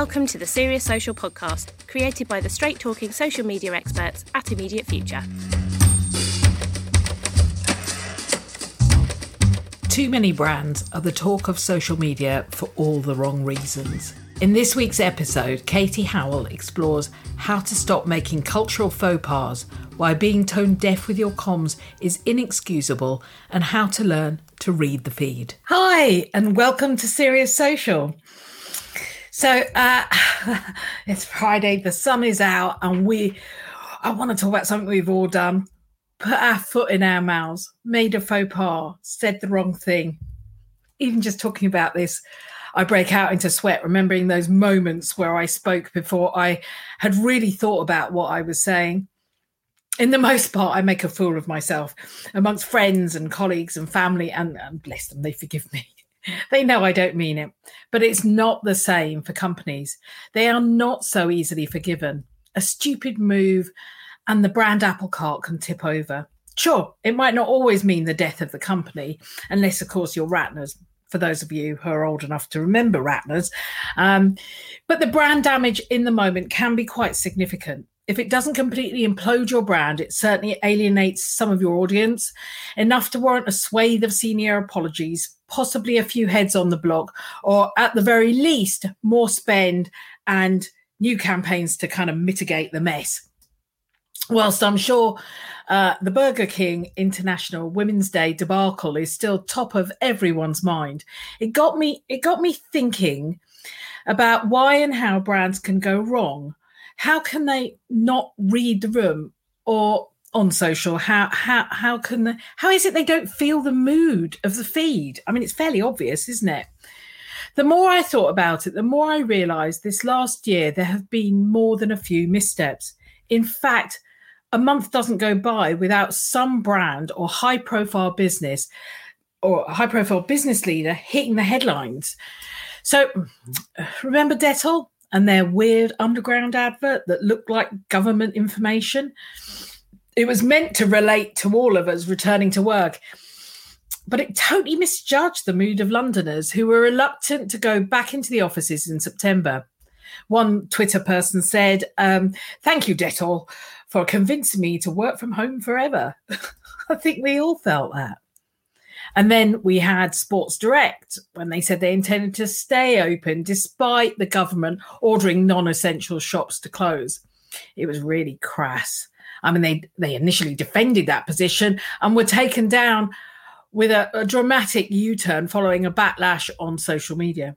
Welcome to the Serious Social podcast, created by the straight talking social media experts at Immediate Future. Too many brands are the talk of social media for all the wrong reasons. In this week's episode, Katie Howell explores how to stop making cultural faux pas, why being tone deaf with your comms is inexcusable, and how to learn to read the feed. Hi, and welcome to Serious Social. So uh, it's Friday, the sun is out, and we. I want to talk about something we've all done. Put our foot in our mouths, made a faux pas, said the wrong thing. Even just talking about this, I break out into sweat, remembering those moments where I spoke before I had really thought about what I was saying. In the most part, I make a fool of myself amongst friends and colleagues and family, and, and bless them, they forgive me they know I don't mean it, but it's not the same for companies. They are not so easily forgiven. A stupid move and the brand apple cart can tip over. Sure, it might not always mean the death of the company, unless, of course, you're Ratners, for those of you who are old enough to remember Ratners. Um, but the brand damage in the moment can be quite significant. If it doesn't completely implode your brand, it certainly alienates some of your audience, enough to warrant a swathe of senior apologies, possibly a few heads on the block, or at the very least, more spend and new campaigns to kind of mitigate the mess. Whilst I'm sure uh, the Burger King International Women's Day debacle is still top of everyone's mind, it got me. It got me thinking about why and how brands can go wrong. How can they not read the room or on social? How how how can the, how is it they don't feel the mood of the feed? I mean it's fairly obvious isn't it? The more i thought about it the more i realized this last year there have been more than a few missteps. In fact a month doesn't go by without some brand or high profile business or high profile business leader hitting the headlines. So remember dettol and their weird underground advert that looked like government information it was meant to relate to all of us returning to work. But it totally misjudged the mood of Londoners who were reluctant to go back into the offices in September. One Twitter person said, um, Thank you, Dettol, for convincing me to work from home forever. I think we all felt that. And then we had Sports Direct when they said they intended to stay open despite the government ordering non essential shops to close. It was really crass. I mean, they they initially defended that position and were taken down with a, a dramatic U-turn following a backlash on social media.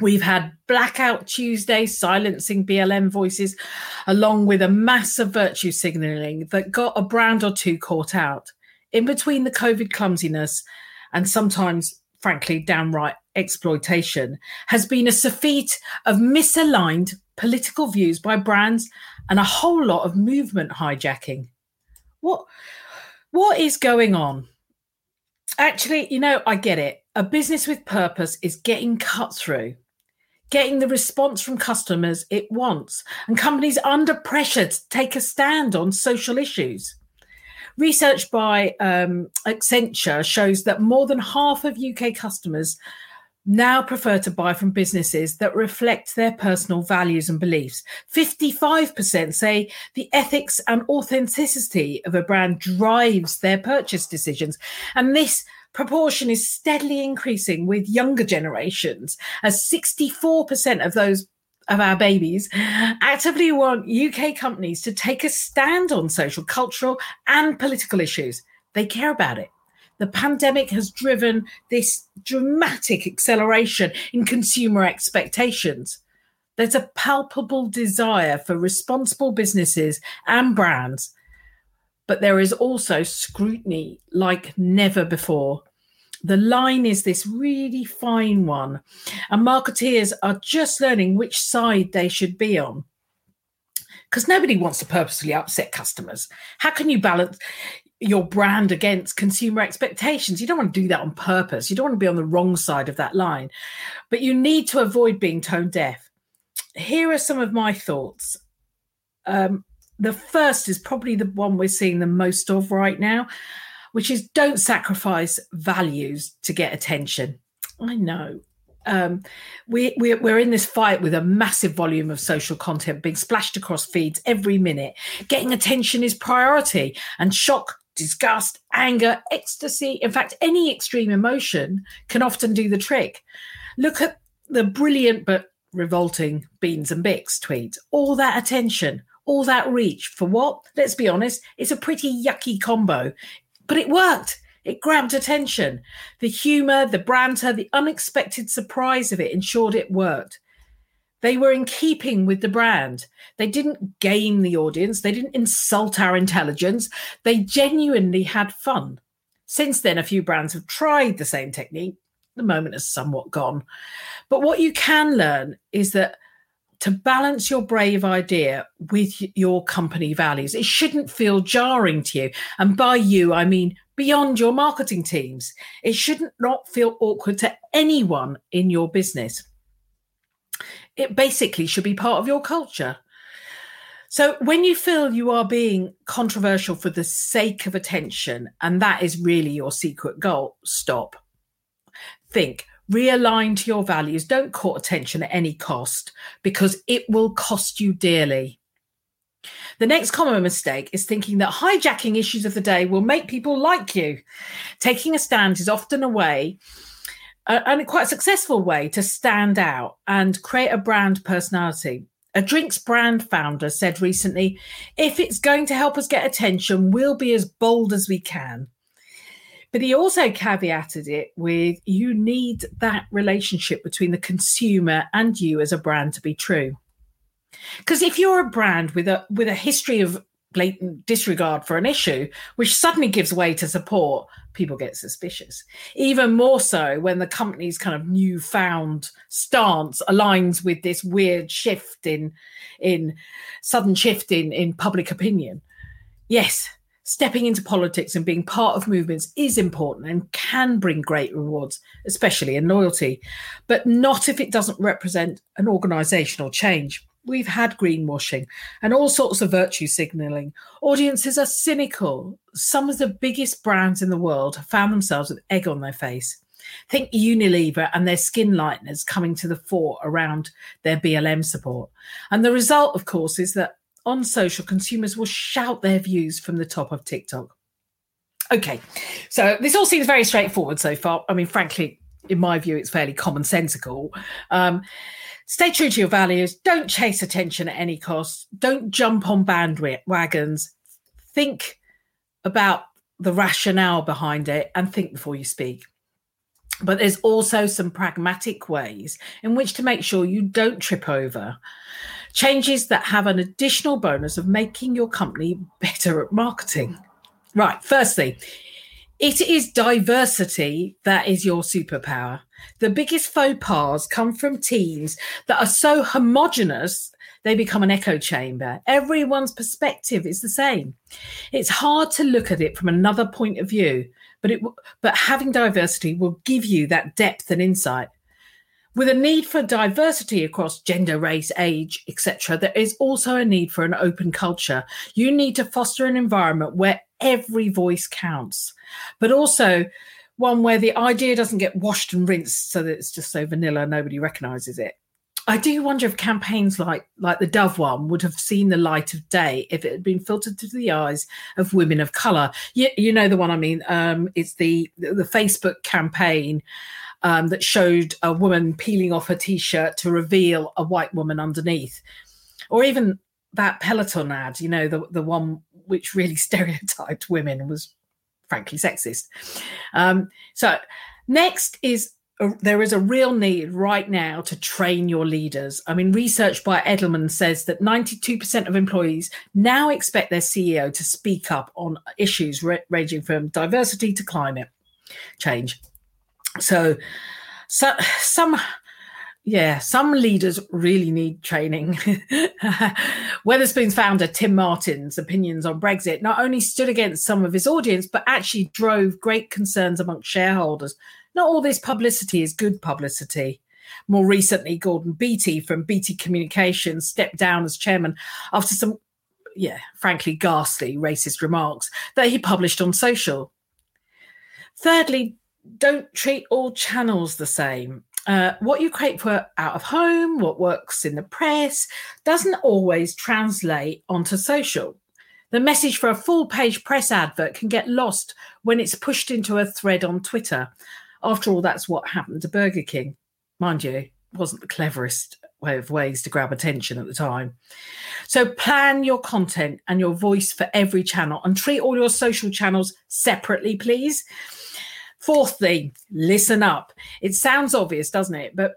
We've had Blackout Tuesday silencing BLM voices, along with a massive virtue signalling that got a brand or two caught out. In between the COVID clumsiness and sometimes, frankly, downright exploitation, has been a surfeit of misaligned political views by brands and a whole lot of movement hijacking. What what is going on? Actually, you know, I get it. A business with purpose is getting cut through, getting the response from customers it wants, and companies under pressure to take a stand on social issues. Research by um, Accenture shows that more than half of UK customers now prefer to buy from businesses that reflect their personal values and beliefs. 55% say the ethics and authenticity of a brand drives their purchase decisions. And this proportion is steadily increasing with younger generations, as 64% of those of our babies actively want UK companies to take a stand on social, cultural, and political issues. They care about it. The pandemic has driven this dramatic acceleration in consumer expectations. There's a palpable desire for responsible businesses and brands, but there is also scrutiny like never before. The line is this really fine one, and marketeers are just learning which side they should be on because nobody wants to purposely upset customers. How can you balance? your brand against consumer expectations. You don't want to do that on purpose. You don't want to be on the wrong side of that line, but you need to avoid being tone deaf. Here are some of my thoughts. Um, the first is probably the one we're seeing the most of right now, which is don't sacrifice values to get attention. I know um, we, we, we're in this fight with a massive volume of social content being splashed across feeds every minute. Getting attention is priority, and shock, disgust, anger, ecstasy, in fact, any extreme emotion can often do the trick. Look at the brilliant but revolting Beans and Bix tweet. All that attention, all that reach for what? Let's be honest, it's a pretty yucky combo, but it worked. It grabbed attention. The humour, the banter, the unexpected surprise of it ensured it worked. They were in keeping with the brand. They didn't game the audience, they didn't insult our intelligence. They genuinely had fun. Since then, a few brands have tried the same technique. The moment has somewhat gone. But what you can learn is that to balance your brave idea with your company values, it shouldn't feel jarring to you. And by you, I mean beyond your marketing teams. It shouldn't not feel awkward to anyone in your business. It basically should be part of your culture. So when you feel you are being controversial for the sake of attention, and that is really your secret goal, stop. Think, realign to your values. Don't court attention at any cost because it will cost you dearly. The next common mistake is thinking that hijacking issues of the day will make people like you. Taking a stand is often a way, uh, and quite a successful way, to stand out and create a brand personality. A drinks brand founder said recently if it's going to help us get attention, we'll be as bold as we can. But he also caveated it with you need that relationship between the consumer and you as a brand to be true. Because if you're a brand with a with a history of blatant disregard for an issue, which suddenly gives way to support, people get suspicious. Even more so when the company's kind of newfound stance aligns with this weird shift in in sudden shift in, in public opinion. Yes, stepping into politics and being part of movements is important and can bring great rewards, especially in loyalty, but not if it doesn't represent an organisational change. We've had greenwashing and all sorts of virtue signaling. Audiences are cynical. Some of the biggest brands in the world have found themselves with egg on their face. Think Unilever and their skin lighteners coming to the fore around their BLM support. And the result, of course, is that on social, consumers will shout their views from the top of TikTok. Okay, so this all seems very straightforward so far. I mean, frankly, in my view, it's fairly commonsensical. Um, stay true to your values. Don't chase attention at any cost. Don't jump on bandwagons. Think about the rationale behind it and think before you speak. But there's also some pragmatic ways in which to make sure you don't trip over changes that have an additional bonus of making your company better at marketing. Right, firstly, it is diversity that is your superpower. The biggest faux pas come from teams that are so homogenous they become an echo chamber. Everyone's perspective is the same. It's hard to look at it from another point of view, but it but having diversity will give you that depth and insight. With a need for diversity across gender, race, age, etc., there is also a need for an open culture. You need to foster an environment where every voice counts, but also one where the idea doesn't get washed and rinsed so that it's just so vanilla nobody recognizes it. I do wonder if campaigns like like the Dove one would have seen the light of day if it had been filtered through the eyes of women of color. You, you know the one I mean. Um, it's the the Facebook campaign um, that showed a woman peeling off her t-shirt to reveal a white woman underneath, or even that Peloton ad. You know the the one which really stereotyped women was frankly sexist. Um, so next is there is a real need right now to train your leaders. I mean, research by Edelman says that 92% of employees now expect their CEO to speak up on issues ranging from diversity to climate change. So, so some yeah, some leaders really need training. Wetherspoon's founder, Tim Martin's opinions on Brexit not only stood against some of his audience, but actually drove great concerns amongst shareholders. Not all this publicity is good publicity. More recently, Gordon Beattie from Beattie Communications stepped down as chairman after some, yeah, frankly, ghastly racist remarks that he published on social. Thirdly, don't treat all channels the same. uh, what you create for out of home, what works in the press, doesn't always translate onto social. The message for a full page press advert can get lost when it's pushed into a thread on Twitter. After all, that's what happened to Burger King. Mind you, wasn't the cleverest way of ways to grab attention at the time. So plan your content and your voice for every channel and treat all your social channels separately, please. Fourthly, listen up. It sounds obvious, doesn't it? But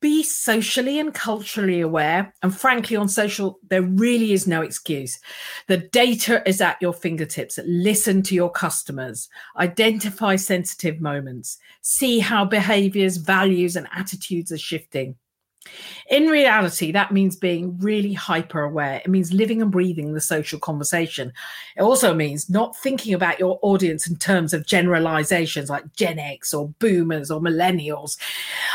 be socially and culturally aware. And frankly, on social, there really is no excuse. The data is at your fingertips. Listen to your customers, identify sensitive moments, see how behaviors, values, and attitudes are shifting. In reality, that means being really hyper aware. It means living and breathing the social conversation. It also means not thinking about your audience in terms of generalizations like Gen X or boomers or millennials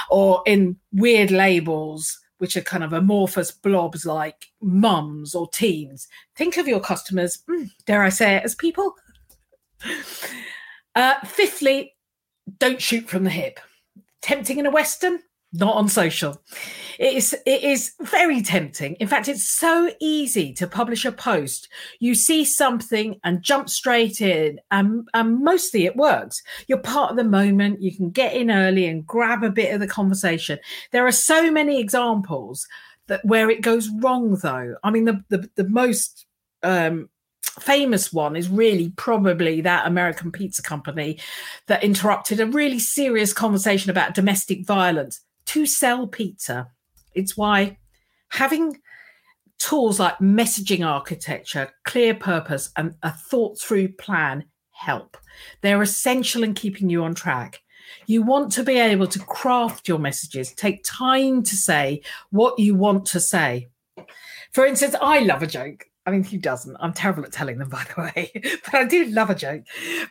or in weird labels, which are kind of amorphous blobs like mums or teens. Think of your customers, hmm, dare I say it, as people. Uh, fifthly, don't shoot from the hip. Tempting in a Western? Not on social. It is it is very tempting. In fact, it's so easy to publish a post. You see something and jump straight in, and, and mostly it works. You're part of the moment. You can get in early and grab a bit of the conversation. There are so many examples that where it goes wrong, though. I mean, the the, the most um, famous one is really probably that American pizza company that interrupted a really serious conversation about domestic violence to sell pizza. It's why having tools like messaging architecture, clear purpose, and a thought through plan help. They're essential in keeping you on track. You want to be able to craft your messages, take time to say what you want to say. For instance, I love a joke. I mean, who doesn't? I'm terrible at telling them, by the way, but I do love a joke.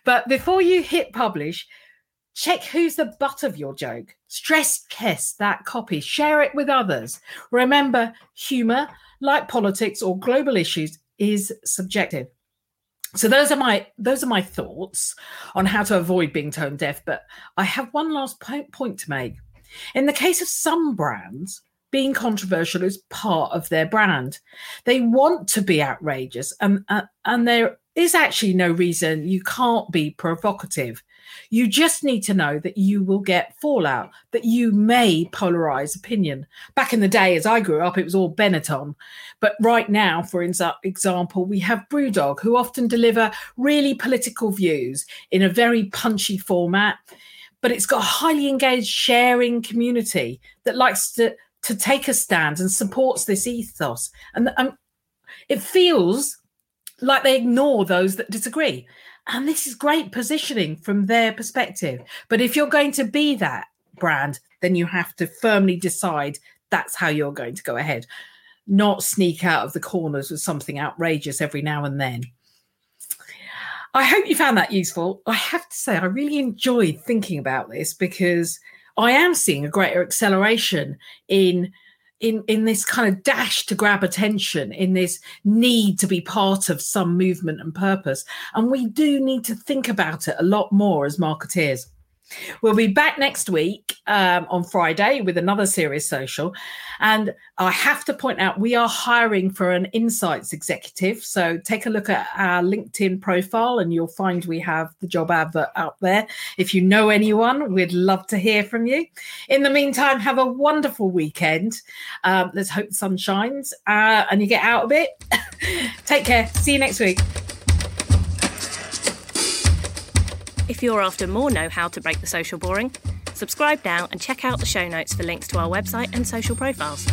But before you hit publish, Check who's the butt of your joke. Stress test that copy. Share it with others. Remember, humor, like politics or global issues, is subjective. So those are my those are my thoughts on how to avoid being tone deaf. But I have one last point to make. In the case of some brands, being controversial is part of their brand. They want to be outrageous, and uh, and there is actually no reason you can't be provocative. You just need to know that you will get fallout, that you may polarize opinion. Back in the day, as I grew up, it was all Benetton. But right now, for example, we have Brewdog, who often deliver really political views in a very punchy format. But it's got a highly engaged sharing community that likes to, to take a stand and supports this ethos. And, and it feels like they ignore those that disagree. And this is great positioning from their perspective. But if you're going to be that brand, then you have to firmly decide that's how you're going to go ahead, not sneak out of the corners with something outrageous every now and then. I hope you found that useful. I have to say, I really enjoyed thinking about this because I am seeing a greater acceleration in in in this kind of dash to grab attention in this need to be part of some movement and purpose. And we do need to think about it a lot more as marketeers We'll be back next week um, on Friday with another serious social. And I have to point out, we are hiring for an insights executive. So take a look at our LinkedIn profile and you'll find we have the job advert out there. If you know anyone, we'd love to hear from you. In the meantime, have a wonderful weekend. Um, let's hope the sun shines uh, and you get out a bit. take care. See you next week. If you're after more know how to break the social boring, subscribe now and check out the show notes for links to our website and social profiles.